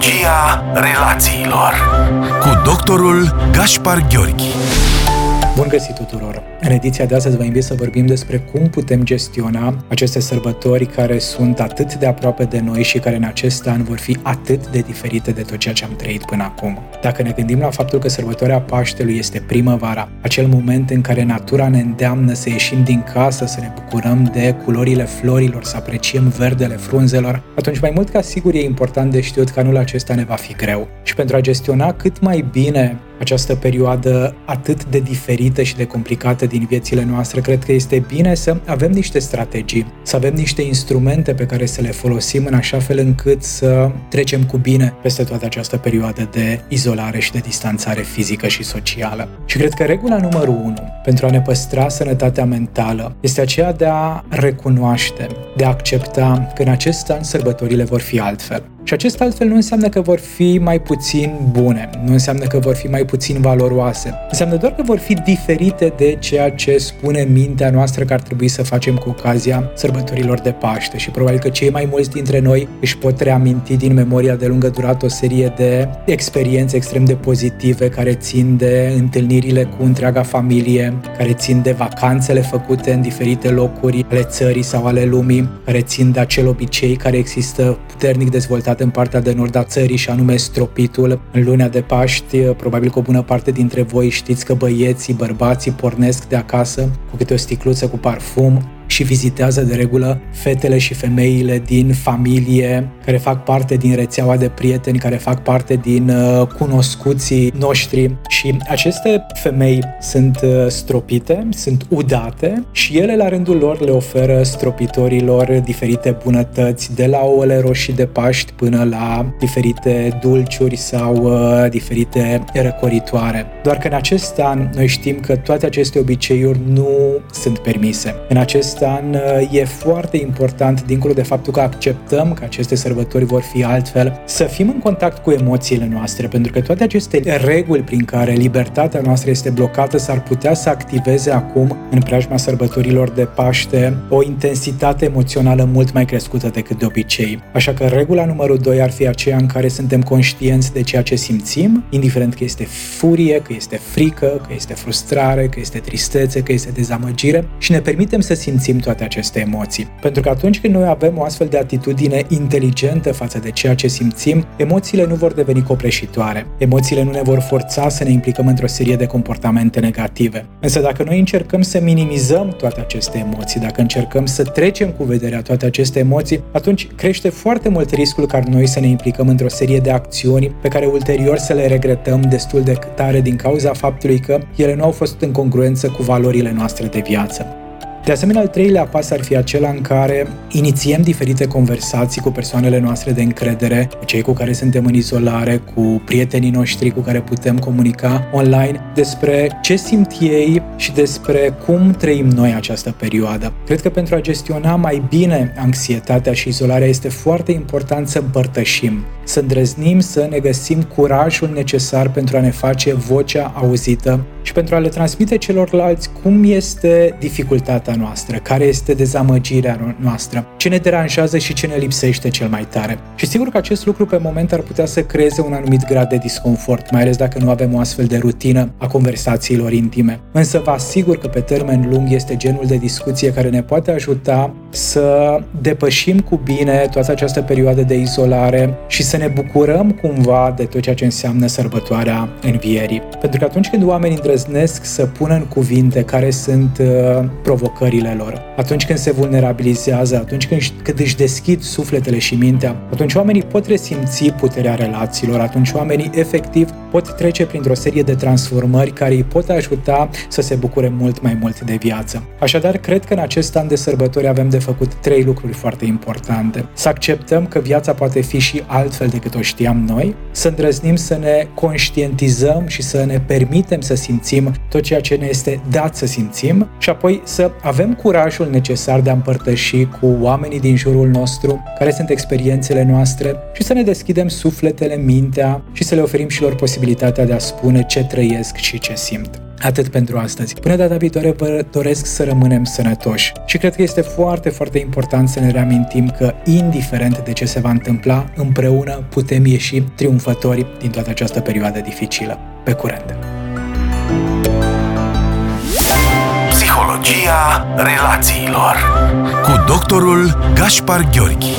Psihologia relațiilor cu doctorul Gaspar Gheorghi. Bun găsit tuturor! În ediția de astăzi vă invit să vorbim despre cum putem gestiona aceste sărbători care sunt atât de aproape de noi și care în acest an vor fi atât de diferite de tot ceea ce am trăit până acum. Dacă ne gândim la faptul că sărbătoarea Paștelui este primăvara, acel moment în care natura ne îndeamnă să ieșim din casă, să ne bucurăm de culorile florilor, să apreciem verdele frunzelor, atunci mai mult ca sigur e important de știut că anul acesta ne va fi greu. Și pentru a gestiona cât mai bine această perioadă atât de diferită și de complicată din viețile noastre, cred că este bine să avem niște strategii, să avem niște instrumente pe care să le folosim în așa fel încât să trecem cu bine peste toată această perioadă de izolare și de distanțare fizică și socială. Și cred că regula numărul 1 pentru a ne păstra sănătatea mentală este aceea de a recunoaște, de a accepta că în acest an sărbătorile vor fi altfel. Și acest altfel nu înseamnă că vor fi mai puțin bune, nu înseamnă că vor fi mai puțin valoroase. Înseamnă doar că vor fi diferite de ceea ce spune mintea noastră că ar trebui să facem cu ocazia sărbătorilor de Paște. Și probabil că cei mai mulți dintre noi își pot reaminti din memoria de lungă durată o serie de experiențe extrem de pozitive care țin de întâlnirile cu întreaga familie, care țin de vacanțele făcute în diferite locuri ale țării sau ale lumii, care țin de acel obicei care există puternic dezvoltat în partea de nord a țării și anume stropitul. În luna de Paști, probabil că o bună parte dintre voi știți că băieții, bărbații pornesc de acasă cu câte o sticluță cu parfum, și vizitează de regulă fetele și femeile din familie care fac parte din rețeaua de prieteni, care fac parte din uh, cunoscuții noștri și aceste femei sunt uh, stropite, sunt udate și ele la rândul lor le oferă stropitorilor diferite bunătăți, de la ouăle roșii de Paști până la diferite dulciuri sau uh, diferite răcoritoare. Doar că în acest an noi știm că toate aceste obiceiuri nu sunt permise. În acest an uh, e foarte important, dincolo de faptul că acceptăm că aceste sărbători vor fi altfel, să fim în contact cu emoțiile noastre, pentru că toate aceste reguli prin care libertatea noastră este blocată s-ar putea să activeze acum, în preajma sărbătorilor de Paște, o intensitate emoțională mult mai crescută decât de obicei. Așa că regula numărul 2 ar fi aceea în care suntem conștienți de ceea ce simțim, indiferent că este furie, că este frică, că este frustrare, că este tristețe, că este dezamăgire și ne permitem să simțim toate aceste emoții. Pentru că atunci când noi avem o astfel de atitudine inteligentă față de ceea ce simțim, emoțiile nu vor deveni copreșitoare. Emoțiile nu ne vor forța să ne implicăm într-o serie de comportamente negative. Însă dacă noi încercăm să minimizăm toate aceste emoții, dacă încercăm să trecem cu vederea toate aceste emoții, atunci crește foarte mult riscul ca noi să ne implicăm într-o serie de acțiuni pe care ulterior să le regretăm destul de tare din cauza faptului că ele nu au fost în congruență cu valorile noastre de viață. De asemenea, al treilea pas ar fi acela în care inițiem diferite conversații cu persoanele noastre de încredere, cu cei cu care suntem în izolare, cu prietenii noștri cu care putem comunica online, despre ce simt ei și despre cum trăim noi această perioadă. Cred că pentru a gestiona mai bine anxietatea și izolarea este foarte important să împărtășim, să îndrăznim să ne găsim curajul necesar pentru a ne face vocea auzită și pentru a le transmite celorlalți cum este dificultatea noastră, care este dezamăgirea noastră, ce ne deranjează și ce ne lipsește cel mai tare. Și sigur că acest lucru pe moment ar putea să creeze un anumit grad de disconfort, mai ales dacă nu avem o astfel de rutină a conversațiilor intime. Însă vă asigur că pe termen lung este genul de discuție care ne poate ajuta să depășim cu bine toată această perioadă de izolare și să ne bucurăm cumva de tot ceea ce înseamnă sărbătoarea învierii. Pentru că atunci când oamenii îndrăznesc să pună în cuvinte care sunt uh, provocările lor, atunci când se vulnerabilizează, atunci când, când își deschid sufletele și mintea, atunci oamenii pot resimți puterea relațiilor, atunci oamenii efectiv pot trece printr-o serie de transformări care îi pot ajuta să se bucure mult mai mult de viață. Așadar, cred că în acest an de sărbători avem de făcut trei lucruri foarte importante. Să acceptăm că viața poate fi și altfel decât o știam noi, să îndrăznim să ne conștientizăm și să ne permitem să simțim tot ceea ce ne este dat să simțim și apoi să avem curajul necesar de a împărtăși cu oamenii din jurul nostru care sunt experiențele noastre și să ne deschidem sufletele, mintea și să le oferim și lor posibilitatea posibilitatea de a spune ce trăiesc și ce simt. Atât pentru astăzi. Până data viitoare vă doresc să rămânem sănătoși. Și cred că este foarte, foarte important să ne reamintim că, indiferent de ce se va întâmpla, împreună putem ieși triumfători din toată această perioadă dificilă. Pe curând! Psihologia relațiilor cu doctorul Gaspar Gheorghi